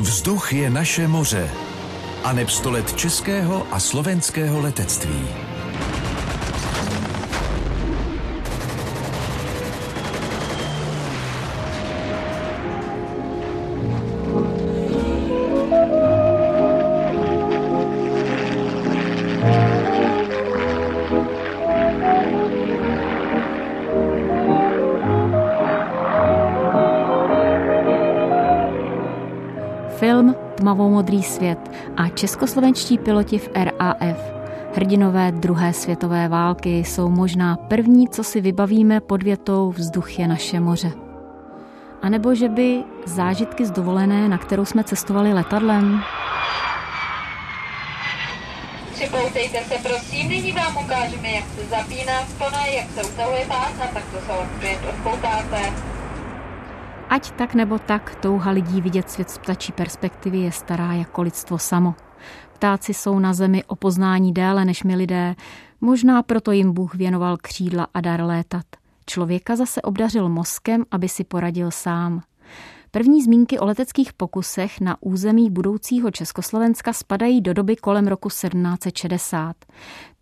Vzduch je naše moře. A neb let českého a slovenského letectví. Tmavomodrý svět a českoslovenští piloti v RAF. Hrdinové druhé světové války jsou možná první, co si vybavíme pod větou vzduch je naše moře. A nebo že by zážitky z dovolené, na kterou jsme cestovali letadlem, Připoutejte se prosím, nyní vám ukážeme, jak se zapíná spona, jak se utahuje pásna, tak to se opět odpoutáte. Ať tak nebo tak, touha lidí vidět svět z ptačí perspektivy je stará jako lidstvo samo. Ptáci jsou na zemi o poznání déle než my lidé, možná proto jim Bůh věnoval křídla a dar létat. Člověka zase obdařil mozkem, aby si poradil sám. První zmínky o leteckých pokusech na území budoucího Československa spadají do doby kolem roku 1760.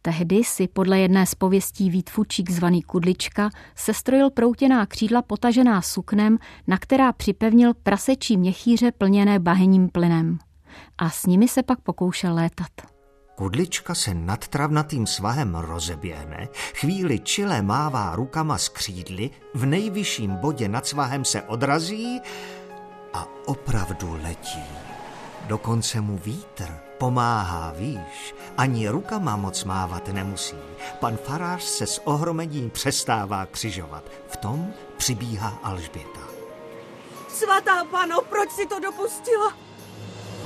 Tehdy si podle jedné z pověstí Vítfučík zvaný Kudlička sestrojil proutěná křídla potažená suknem, na která připevnil prasečí měchýře plněné bahením plynem. A s nimi se pak pokoušel létat. Kudlička se nad travnatým svahem rozeběhne, chvíli čile mává rukama z křídly, v nejvyšším bodě nad svahem se odrazí a opravdu letí. Dokonce mu vítr pomáhá, víš, ani rukama moc mávat nemusí. Pan farář se s ohromením přestává křižovat. V tom přibíhá Alžběta. Svatá pano, proč si to dopustila?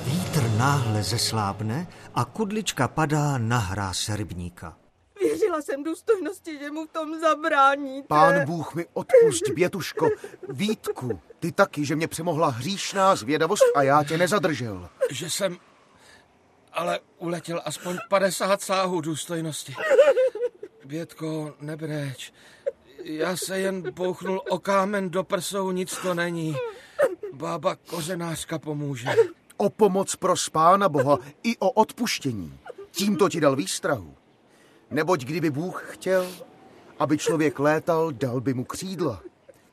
Vítr náhle zeslábne a kudlička padá na hráz rybníka. Věřila jsem důstojnosti, že mu v tom zabráníte. Pán Bůh mi odpust, Bětuško. Vítku, ty taky, že mě přemohla hříšná zvědavost a já tě nezadržel. Že jsem ale uletěl aspoň 50 sáhů důstojnosti. Bětko, nebreč. Já se jen bouchnul o kámen do prsou, nic to není. Bába kořenářka pomůže. O pomoc pro spána Boha i o odpuštění. Tímto ti dal výstrahu. Neboť kdyby Bůh chtěl, aby člověk létal, dal by mu křídla.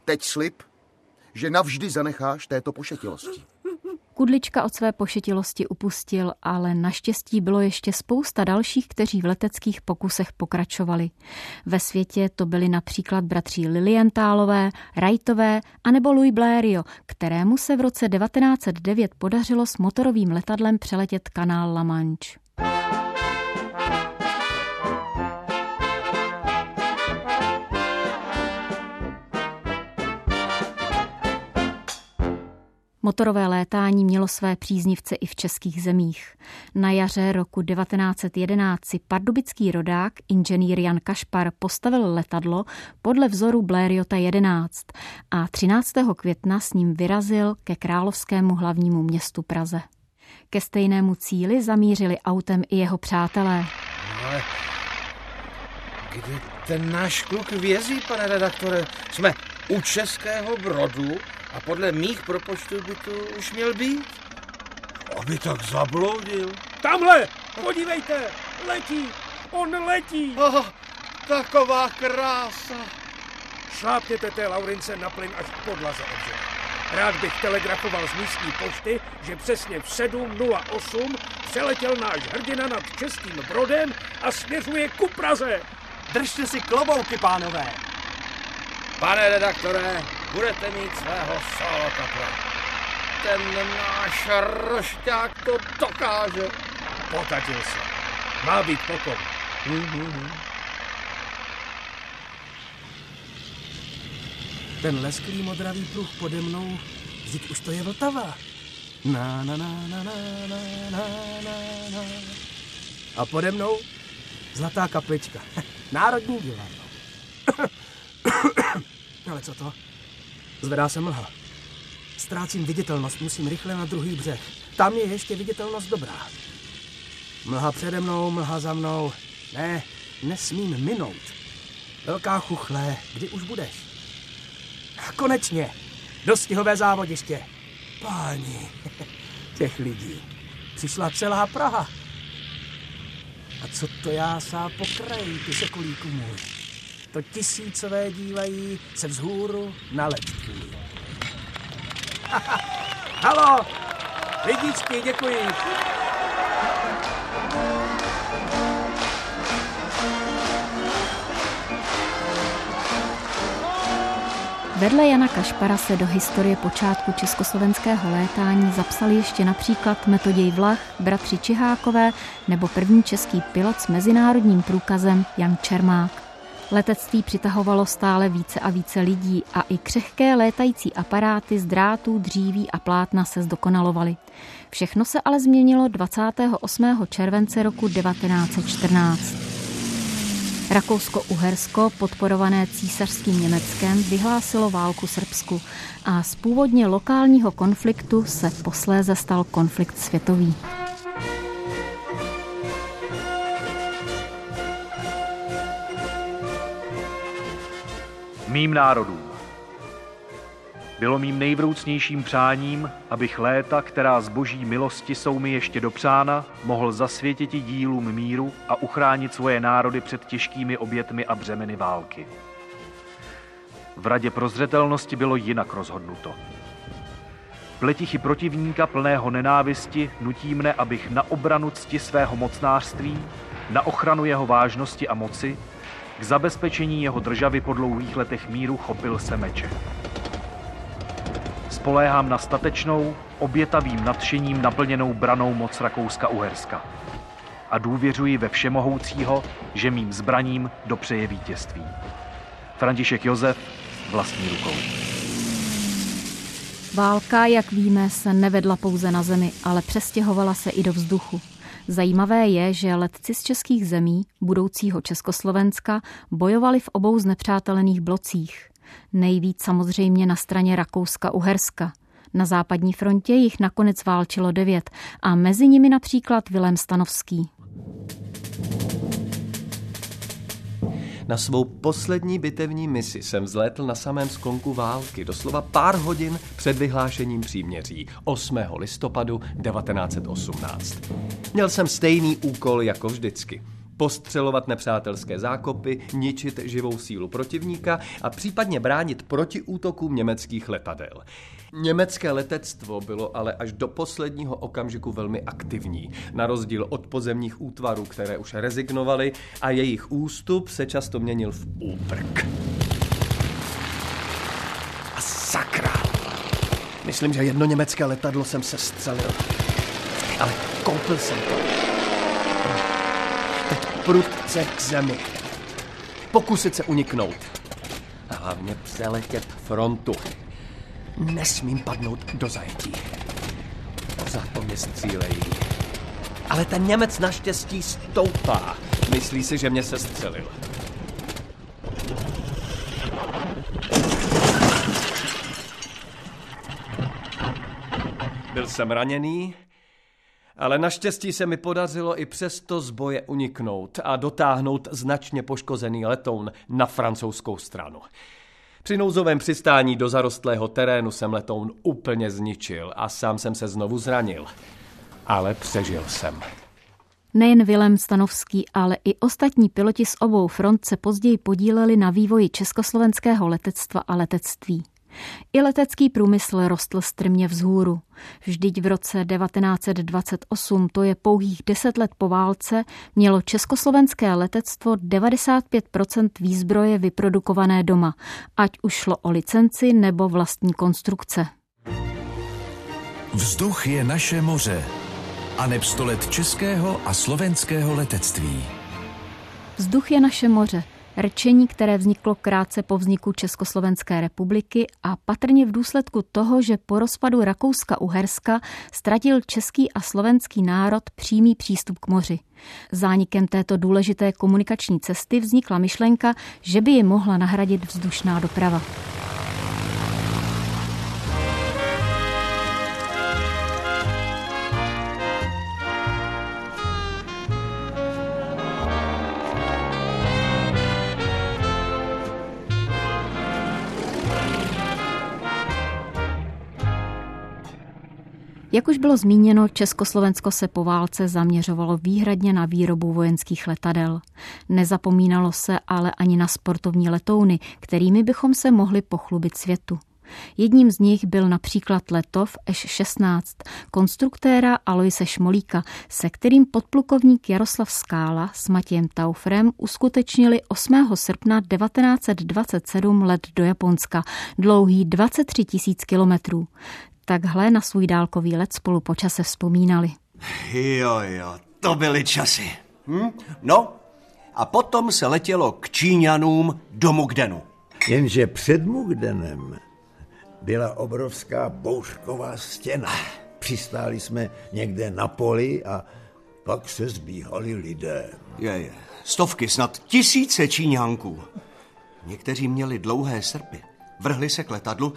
Teď slib, že navždy zanecháš této pošetilosti. Kudlička od své pošetilosti upustil, ale naštěstí bylo ještě spousta dalších, kteří v leteckých pokusech pokračovali. Ve světě to byli například bratři Lilientálové, Wrightové anebo Louis Blériot, kterému se v roce 1909 podařilo s motorovým letadlem přeletět kanál La Manche. Motorové létání mělo své příznivce i v českých zemích. Na jaře roku 1911 si pardubický rodák, inženýr Jan Kašpar, postavil letadlo podle vzoru Blériota 11 a 13. května s ním vyrazil ke královskému hlavnímu městu Praze. Ke stejnému cíli zamířili autem i jeho přátelé. Ale kdy ten náš kluk vězí, pane redaktore? Jsme u Českého Brodu a podle mých propočtů by to už měl být. Aby tak zabloudil. Tamhle, podívejte, letí, on letí. Oh, taková krása. Šlápněte té Laurince na plyn až k podlaze obře. Rád bych telegrafoval z místní pošty, že přesně v 7.08 přeletěl náš hrdina nad Českým Brodem a směřuje ku Praze. Držte si klobouky, pánové. Pane redaktore, budete mít svého solo kapla. Ten náš rošťák to dokáže. Potatil se. Má být pokoj. Mm-hmm. Ten lesklý modravý pruh pode mnou, vždyť už to je Vltava. Na, na, na, na, na, na, na, na, na. A pode mnou zlatá kaplička. Národní divadlo. Ale co to? Zvedá se mlha. Ztrácím viditelnost, musím rychle na druhý břeh. Tam je ještě viditelnost dobrá. Mlha přede mnou, mlha za mnou. Ne, nesmím minout. Velká chuchle, kdy už budeš? A konečně, dostihové závodiště. Páni, těch lidí. Přišla celá Praha. A co to já sá po kraji, ty sokolíku můj? To tisícové dívají se vzhůru na let tvůj. Halo! Lidičky, děkuji. Vedle Jana Kašpara se do historie počátku československého létání zapsal ještě například Metoděj Vlach, bratři Čihákové nebo první český pilot s mezinárodním průkazem Jan Čermák. Letectví přitahovalo stále více a více lidí a i křehké létající aparáty z drátů, dříví a plátna se zdokonalovaly. Všechno se ale změnilo 28. července roku 1914. Rakousko-Uhersko, podporované císařským Německem, vyhlásilo válku Srbsku a z původně lokálního konfliktu se posléze stal konflikt světový. Mým národům. Bylo mým nejvroucnějším přáním, abych léta, která z boží milosti jsou mi ještě dopřána, mohl zasvětit dílům míru a uchránit svoje národy před těžkými obětmi a břemeny války. V radě prozřetelnosti bylo jinak rozhodnuto. Pletichy protivníka plného nenávisti nutí mne, abych na obranu cti svého mocnářství, na ochranu jeho vážnosti a moci, k zabezpečení jeho državy po dlouhých letech míru chopil se meče. Spoléhám na statečnou, obětavým nadšením naplněnou branou moc Rakouska-Uherska. A důvěřuji ve všemohoucího, že mým zbraním dopřeje vítězství. František Josef vlastní rukou. Válka, jak víme, se nevedla pouze na zemi, ale přestěhovala se i do vzduchu. Zajímavé je, že letci z českých zemí, budoucího Československa, bojovali v obou znepřátelených blocích. Nejvíc samozřejmě na straně Rakouska-Uherska. Na západní frontě jich nakonec válčilo devět a mezi nimi například Vilém Stanovský. Na svou poslední bitevní misi jsem vzlétl na samém sklonku války, doslova pár hodin před vyhlášením příměří 8. listopadu 1918. Měl jsem stejný úkol jako vždycky – postřelovat nepřátelské zákopy, ničit živou sílu protivníka a případně bránit proti útokům německých letadel. Německé letectvo bylo ale až do posledního okamžiku velmi aktivní, na rozdíl od pozemních útvarů, které už rezignovaly a jejich ústup se často měnil v úprk. A sakra! Myslím, že jedno německé letadlo jsem se střelil. Ale koupil jsem to prudce k zemi. Pokusit se uniknout. A hlavně přeletět frontu. Nesmím padnout do zajetí. Za to mě střílejí. Ale ten Němec naštěstí stoupá. Myslí si, že mě se střelil. Byl jsem raněný, ale naštěstí se mi podařilo i přesto z boje uniknout a dotáhnout značně poškozený letoun na francouzskou stranu. Při nouzovém přistání do zarostlého terénu jsem letoun úplně zničil a sám jsem se znovu zranil. Ale přežil jsem. Nejen Vilém Stanovský, ale i ostatní piloti z obou front se později podíleli na vývoji československého letectva a letectví. I letecký průmysl rostl strmě vzhůru. Vždyť v roce 1928, to je pouhých deset let po válce, mělo československé letectvo 95% výzbroje vyprodukované doma, ať už šlo o licenci nebo vlastní konstrukce. Vzduch je naše moře a nepstolet českého a slovenského letectví. Vzduch je naše moře – Rčení, které vzniklo krátce po vzniku Československé republiky a patrně v důsledku toho, že po rozpadu Rakouska-Uherska ztratil český a slovenský národ přímý přístup k moři. Zánikem této důležité komunikační cesty vznikla myšlenka, že by ji mohla nahradit vzdušná doprava. Jak už bylo zmíněno, Československo se po válce zaměřovalo výhradně na výrobu vojenských letadel. Nezapomínalo se ale ani na sportovní letouny, kterými bychom se mohli pochlubit světu. Jedním z nich byl například letov Š-16, konstruktéra Aloise Šmolíka, se kterým podplukovník Jaroslav Skála s Matějem Taufrem uskutečnili 8. srpna 1927 let do Japonska, dlouhý 23 tisíc kilometrů. Takhle na svůj dálkový let spolu po čase vzpomínali. Jo, jo, to byly časy. Hm? No, a potom se letělo k Číňanům do Mugdenu. Jenže před Mugdenem byla obrovská bouřková stěna. Přistáli jsme někde na poli a pak se zbíhali lidé. Je, je. Stovky, snad tisíce Číňánků. Někteří měli dlouhé srpy. Vrhli se k letadlu.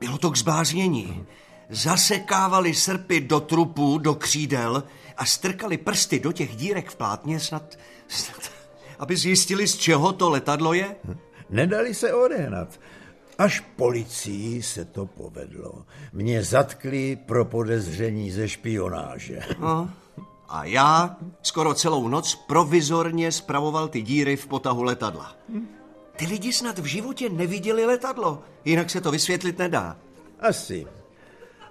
Bylo to k zbáznění. Zasekávali srpy do trupů, do křídel a strkali prsty do těch dírek v plátně snad, snad aby zjistili, z čeho to letadlo je. Nedali se odehnat. Až policii se to povedlo. Mě zatkli pro podezření ze špionáže. No. A já skoro celou noc provizorně spravoval ty díry v potahu letadla. Ty lidi snad v životě neviděli letadlo, jinak se to vysvětlit nedá. Asi.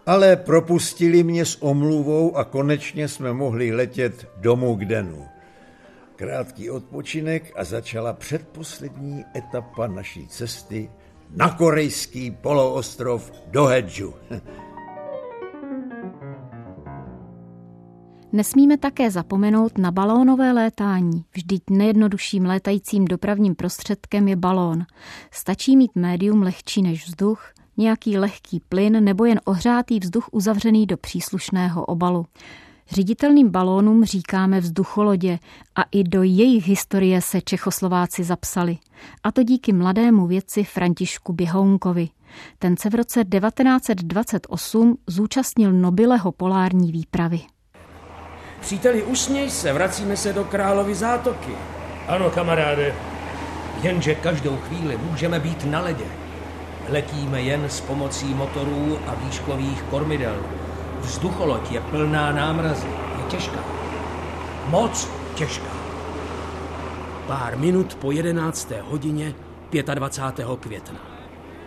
Ale propustili mě s omluvou a konečně jsme mohli letět domů k denu. Krátký odpočinek a začala předposlední etapa naší cesty na korejský poloostrov do Hedžu. Nesmíme také zapomenout na balónové létání. Vždyť nejjednodušším létajícím dopravním prostředkem je balón. Stačí mít médium lehčí než vzduch, nějaký lehký plyn nebo jen ohřátý vzduch uzavřený do příslušného obalu. Ředitelným balónům říkáme vzducholodě a i do jejich historie se Čechoslováci zapsali. A to díky mladému vědci Františku Běhounkovi. Ten se v roce 1928 zúčastnil Nobileho polární výpravy. Příteli, usměj se, vracíme se do Královy zátoky. Ano, kamaráde, jenže každou chvíli můžeme být na ledě. Letíme jen s pomocí motorů a výškových kormidel. Vzducholoď je plná námrazy. Je těžká. Moc těžká. Pár minut po 11. hodině 25. května.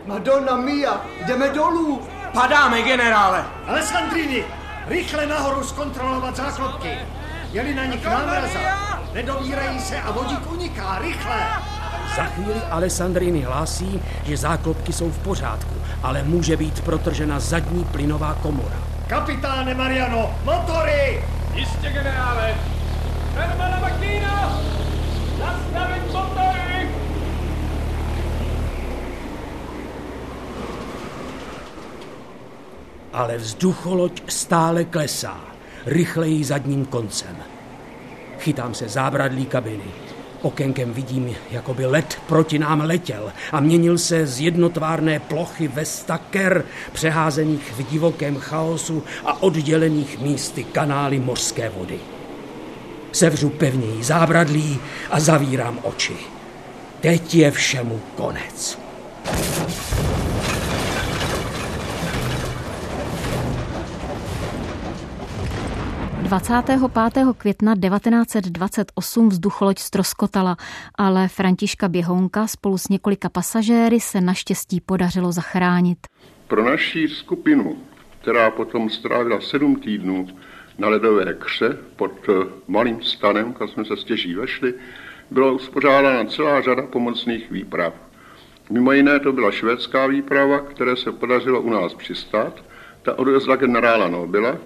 Madonna mia, jdeme dolů. Padáme, generále. Alessandrini, rychle nahoru zkontrolovat záklopky. Jeli na nich námraza. Nedovírají se a vodík uniká, rychle. Za chvíli Alessandrini hlásí, že záklopky jsou v pořádku, ale může být protržena zadní plynová komora. Kapitáne Mariano, motory! Jistě, generále. Hermana Makína! Nastavit motory! Ale vzducholoď stále klesá, rychleji zadním koncem. Chytám se zábradlí kabiny. Okenkem vidím, jako by let proti nám letěl a měnil se z jednotvárné plochy ve staker, přeházených v divokém chaosu a oddělených místy kanály mořské vody. Sevřu pevněji zábradlí a zavírám oči. Teď je všemu konec. 25. května 1928 vzducholoď stroskotala, ale Františka Běhounka spolu s několika pasažéry se naštěstí podařilo zachránit. Pro naší skupinu, která potom strávila sedm týdnů na ledové kře pod eh, malým stanem, kam jsme se stěží vešli, byla uspořádána celá řada pomocných výprav. Mimo jiné to byla švédská výprava, které se podařilo u nás přistát. Ta odvezla generála Nobila,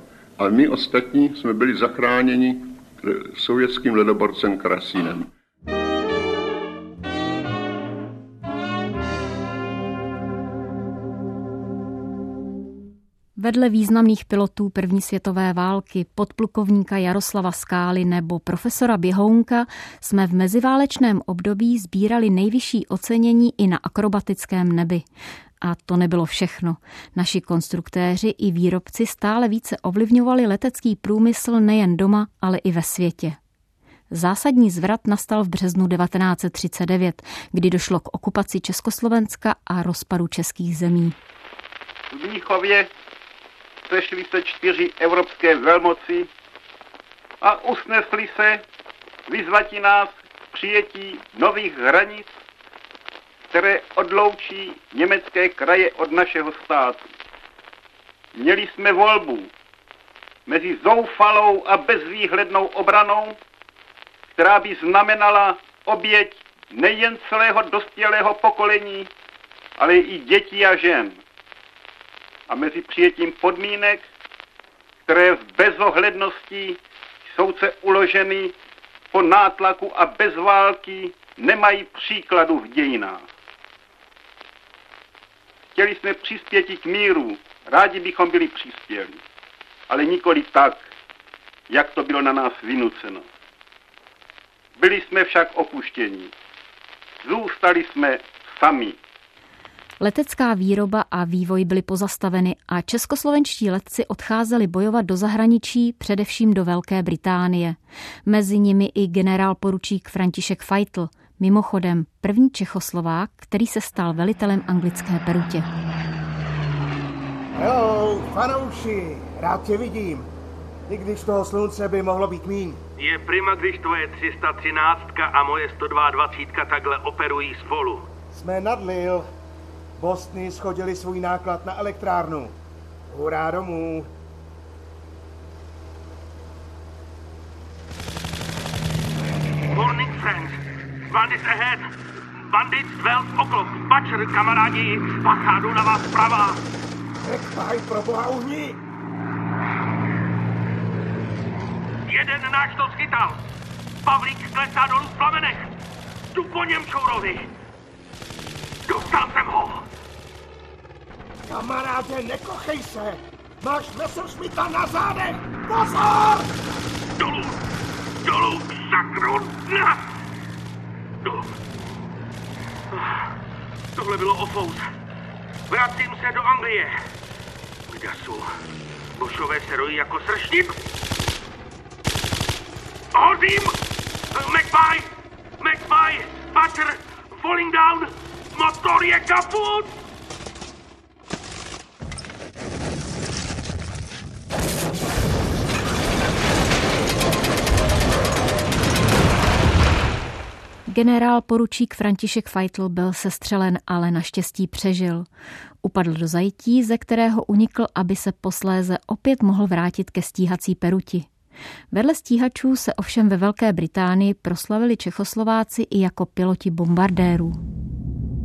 ale my ostatní jsme byli zachráněni sovětským ledoborcem Krasínem. Vedle významných pilotů první světové války, podplukovníka Jaroslava Skály nebo profesora Běhounka jsme v meziválečném období sbírali nejvyšší ocenění i na akrobatickém nebi. A to nebylo všechno. Naši konstruktéři i výrobci stále více ovlivňovali letecký průmysl nejen doma, ale i ve světě. Zásadní zvrat nastal v březnu 1939, kdy došlo k okupaci Československa a rozpadu českých zemí. V Míchově sešly se čtyři evropské velmoci a usnesli se vyzvati nás k přijetí nových hranic, které odloučí německé kraje od našeho státu. Měli jsme volbu mezi zoufalou a bezvýhlednou obranou, která by znamenala oběť nejen celého dospělého pokolení, ale i dětí a žen. A mezi přijetím podmínek, které v bezohlednosti jsou se uloženy po nátlaku a bez války, nemají příkladu v dějinách. Chtěli jsme přispět k míru, rádi bychom byli přispěli, ale nikoli tak, jak to bylo na nás vynuceno. Byli jsme však opuštěni. Zůstali jsme sami. Letecká výroba a vývoj byly pozastaveny a českoslovenští letci odcházeli bojovat do zahraničí, především do Velké Británie. Mezi nimi i generál poručík František Feitl, mimochodem první Čechoslovák, který se stal velitelem anglické perutě. Hello, fanouši, rád tě vidím. I když toho slunce by mohlo být míň. Je prima, když tvoje 313 a moje 122 takhle operují spolu. Jsme nad Lille. Bostony schodili svůj náklad na elektrárnu. Hurá domů. Morning, friends. Bandits ahead. Bandits 12 o'clock. Butcher, kamarádi, bacha, jdu na vás pravá. Nekpaj, pro boha uhni. Jeden náš to schytal. Pavlík klesá dolů v plamenech. Jdu po něm, čourovi. Dostal jsem ho. Kamaráde, nekochej se. Máš Messerschmitta na zádech. Pozor! Dolů! Dolů, sakru! No. Tohle bylo ofous. Vracím se do Anglie. Kde jsou? Bošové se rojí jako srštit. Hodím! McPie! McPie! Butcher! Falling down! Motor je kaput! Generál poručík František Feitl byl sestřelen, ale naštěstí přežil. Upadl do zajetí, ze kterého unikl, aby se posléze opět mohl vrátit ke stíhací peruti. Vedle stíhačů se ovšem ve Velké Británii proslavili Čechoslováci i jako piloti bombardérů.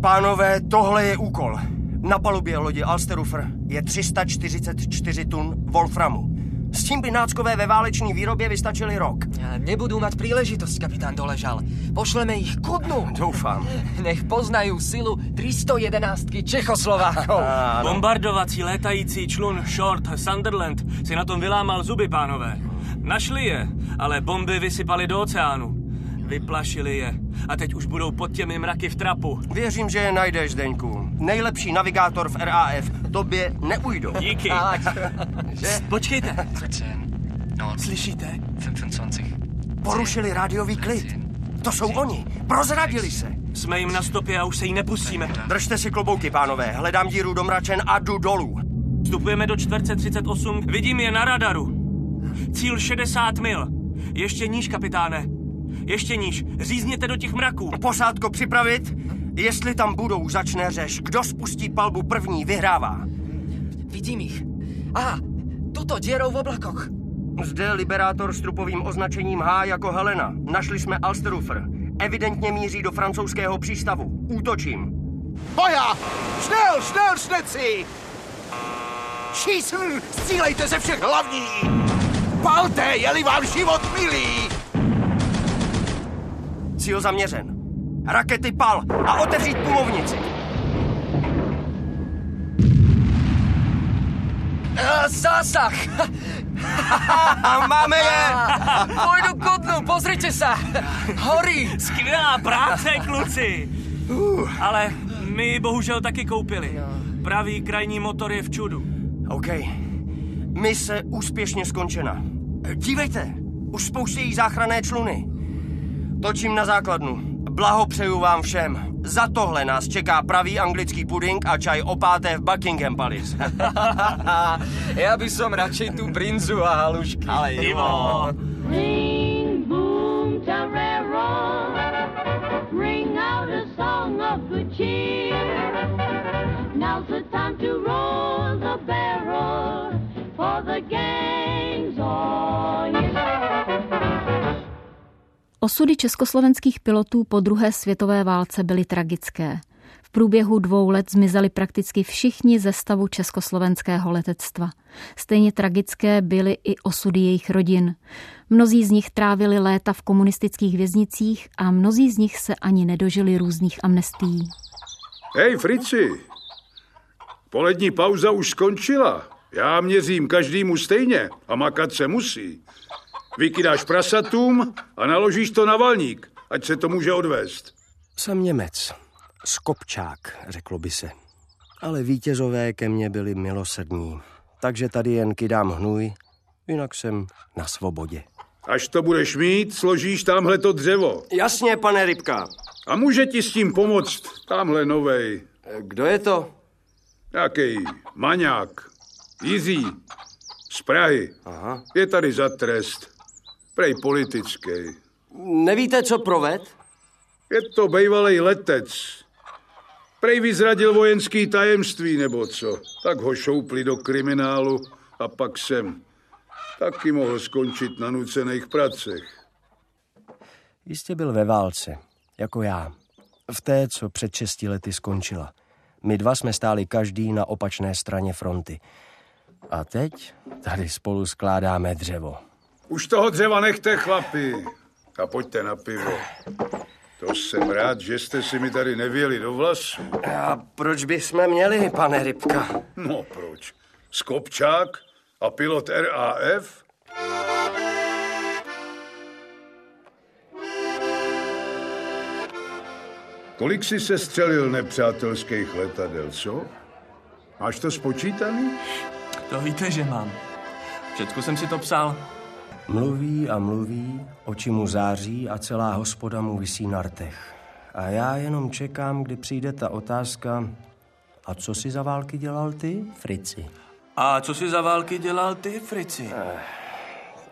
Pánové, tohle je úkol. Na palubě lodi Alsterufer je 344 tun Wolframu. S tím by náckové ve váleční výrobě vystačili rok. Nebudú mať príležitosť, kapitán Doležal. Pošleme ich ku dnu. Doufám. Nech poznajú silu 311 Čechoslovákov. Bombardovací létající člun Short Sunderland si na tom vylámal zuby, pánové. Našli je, ale bomby vysypali do oceánu. Vyplašili je a teď už budou pod těmi mraky v trapu. Věřím, že je najdeš, Deňku. Nejlepší navigátor v RAF. Tobě neujdou. Díky. že? Počkejte. Slyšíte? 25. Porušili rádiový klid. To jsou oni. Prozradili se. Jsme jim na stopě a už se jí nepustíme. Držte si klobouky, pánové. Hledám díru do mračen a jdu dolů. Vstupujeme do čtverce 38. Vidím je na radaru. Cíl 60 mil. Ještě níž, kapitáne. Ještě níž. Řízněte do těch mraků. Posádko připravit? Jestli tam budou, začne řeš. Kdo spustí palbu první, vyhrává. Vidím ich. Aha, tuto dierou v oblakoch. Zde liberátor s trupovým označením H jako Helena. Našli jsme Alsterufer. Evidentně míří do francouzského přístavu. Útočím. Boja! Schnell, schnell, šneci! Schießen! Střílejte ze všech hlavní! Palte, je-li vám život milý! Cíl zaměřen. Rakety pal a otevřít pumovnici. Uh, zásah! Máme je! Pôjdu ku dnu, pozrite sa! Horí! Skvělá práce, kluci! Ale my bohužel taky koupili. Pravý krajní motor je v čudu. OK. Mise úspěšně skončena. Dívejte, už spouštějí záchranné čluny. Točím na základnu. Blahopřeju vám všem. Za tohle nás čeká pravý anglický puding a čaj opáté v Buckingham Palace. Já bych som radšej tu brinzu a halušky. Ale Ivo. Ring, boom, tarero, ring out a song of good cheer. Now's the time to roll the barrel, for the gang's Osudy československých pilotů po druhé světové válce byly tragické. V průběhu dvou let zmizeli prakticky všichni ze stavu československého letectva. Stejně tragické byly i osudy jejich rodin. Mnozí z nich trávili léta v komunistických věznicích a mnozí z nich se ani nedožili různých amnestií. Hej, Frici, polední pauza už skončila. Já měřím každému stejně a makat se musí. Vykydáš prasatům a naložíš to na valník, ať se to může odvést. Jsem Němec. Skopčák, řeklo by se. Ale vítězové ke mně byli milosrdní. Takže tady jen kydám hnůj, jinak jsem na svobodě. Až to budeš mít, složíš tamhle to dřevo. Jasně, pane Rybka. A může ti s tím pomoct tamhle novej. Kdo je to? Jaký maňák. Jiří. Z Prahy. Aha. Je tady za trest. Prej politický. Nevíte, co proved? Je to bejvalej letec. Prej vyzradil vojenský tajemství, nebo co. Tak ho šoupli do kriminálu a pak jsem taky mohl skončit na nucených pracech. Jistě byl ve válce, jako já. V té, co před šesti lety skončila. My dva jsme stáli každý na opačné straně fronty. A teď tady spolu skládáme dřevo. Už toho dřeva nechte, chlapi. A pojďte na pivo. To jsem rád, že jste si mi tady nevěli do vlasu. A proč bychom měli, pane Rybka? No proč? Skopčák a pilot RAF? Kolik si se střelil nepřátelských letadel, co? Máš to spočítaný? To víte, že mám. Všecko jsem si to psal. Mluví a mluví, oči mu září a celá hospoda mu visí na rtech. A já jenom čekám, kdy přijde ta otázka, a co si za války dělal ty, Frici? A co si za války dělal ty, Frici?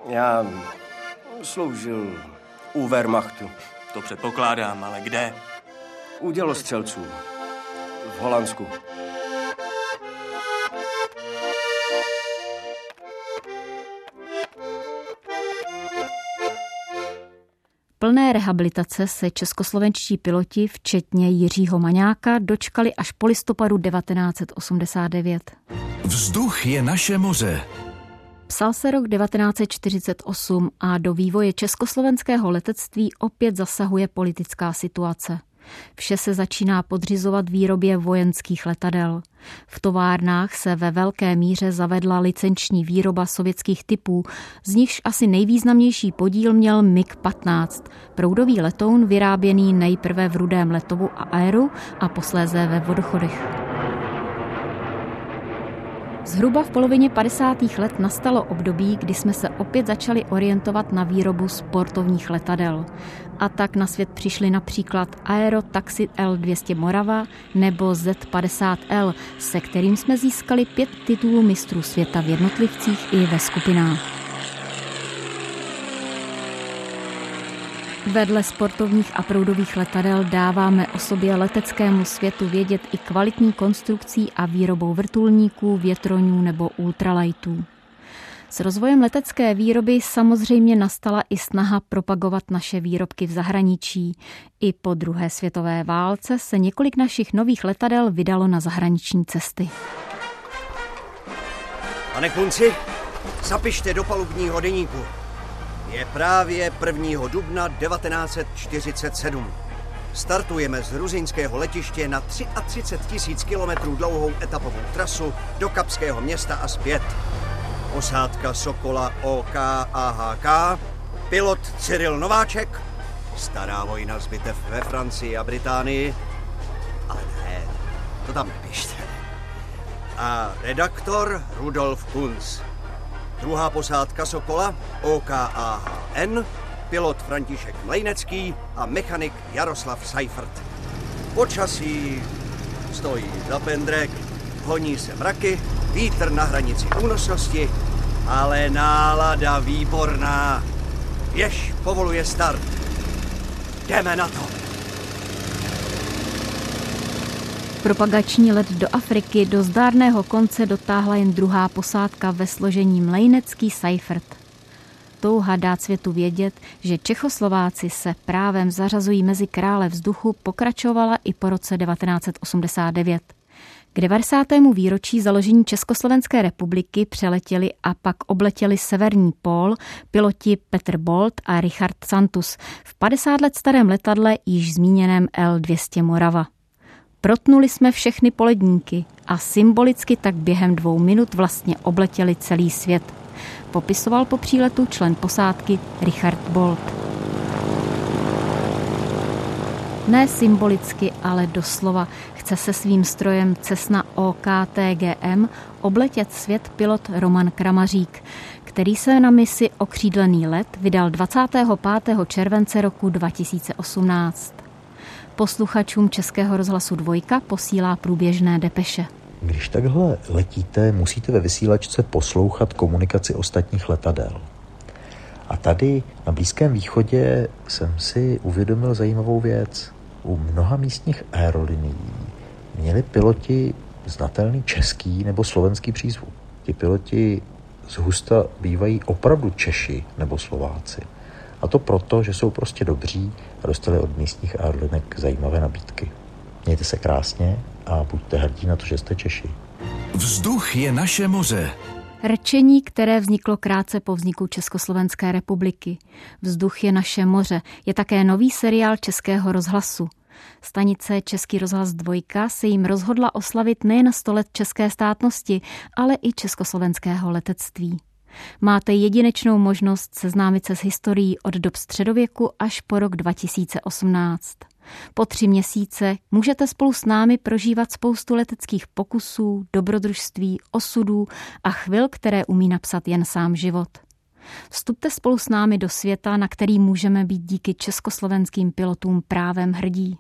Já sloužil u Wehrmachtu. To předpokládám, ale kde? U dělostřelců. V Holandsku. Plné rehabilitace se českoslovenští piloti, včetně Jiřího Maňáka, dočkali až po listopadu 1989. Vzduch je naše moře. Psal se rok 1948 a do vývoje československého letectví opět zasahuje politická situace. Vše se začíná podřizovat výrobě vojenských letadel. V továrnách se ve velké míře zavedla licenční výroba sovětských typů, z nichž asi nejvýznamnější podíl měl MiG-15, proudový letoun vyráběný nejprve v Rudém letovu a Aeru a posléze ve Vodochodech. Zhruba v polovině 50. let nastalo období, kdy jsme se opět začali orientovat na výrobu sportovních letadel. A tak na svět přišly například Aero Taxi L200 Morava nebo Z50L, se kterým jsme získali pět titulů mistrů světa v jednotlivcích i ve skupinách. Vedle sportovních a proudových letadel dáváme o sobě leteckému světu vědět i kvalitní konstrukcí a výrobou vrtulníků, větroňů nebo ultralightů. S rozvojem letecké výroby samozřejmě nastala i snaha propagovat naše výrobky v zahraničí. I po druhé světové válce se několik našich nových letadel vydalo na zahraniční cesty. Pane Kunci, zapište do palubního deníku. Je právě 1. dubna 1947. Startujeme z ruzinského letiště na 33 tisíc kilometrů dlouhou etapovou trasu do Kapského města a zpět. Posádka Sokola OK AHK, pilot Cyril Nováček, stará vojna z bitev ve Francii a Británii, ale ne, to tam nepište. A redaktor Rudolf Kunz. Druhá posádka Sokola, OKAHN, pilot František Mlejnecký a mechanik Jaroslav Seifert. Počasí stojí za pendrek, honí se mraky, vítr na hranici únosnosti, ale nálada výborná. Věž povoluje start. Jdeme na to. Propagační let do Afriky do zdárného konce dotáhla jen druhá posádka ve složení Mlejnecký Seifert. Touha dát světu vědět, že Čechoslováci se právem zařazují mezi krále vzduchu, pokračovala i po roce 1989. K 90. výročí založení Československé republiky přeletěli a pak obletěli severní pól piloti Petr Bolt a Richard Santus v 50 let starém letadle již zmíněném L-200 Morava. Protnuli jsme všechny poledníky a symbolicky tak během dvou minut vlastně obletěli celý svět. Popisoval po příletu člen posádky Richard Bolt. Ne symbolicky, ale doslova chce se svým strojem Cessna OKTGM obletět svět pilot Roman Kramařík, který se na misi Okřídlený let vydal 25. července roku 2018. Posluchačům Českého rozhlasu Dvojka posílá průběžné depeše. Když takhle letíte, musíte ve vysílačce poslouchat komunikaci ostatních letadel. A tady na Blízkém východě jsem si uvědomil zajímavou věc. U mnoha místních aerolinií měli piloti znatelný český nebo slovenský přízvuk. Ti piloti zhusta bývají opravdu Češi nebo Slováci. A to proto, že jsou prostě dobří a dostali od místních aerolinek zajímavé nabídky. Mějte se krásně a buďte hrdí na to, že jste Češi. Vzduch je naše moře. Rčení, které vzniklo krátce po vzniku Československé republiky. Vzduch je naše moře je také nový seriál Českého rozhlasu. Stanice Český rozhlas dvojka se jim rozhodla oslavit nejen 100 let české státnosti, ale i československého letectví. Máte jedinečnou možnost seznámit se s historií od dob středověku až po rok 2018. Po tři měsíce můžete spolu s námi prožívat spoustu leteckých pokusů, dobrodružství, osudů a chvil, které umí napsat jen sám život. Vstupte spolu s námi do světa, na který můžeme být díky československým pilotům právem hrdí.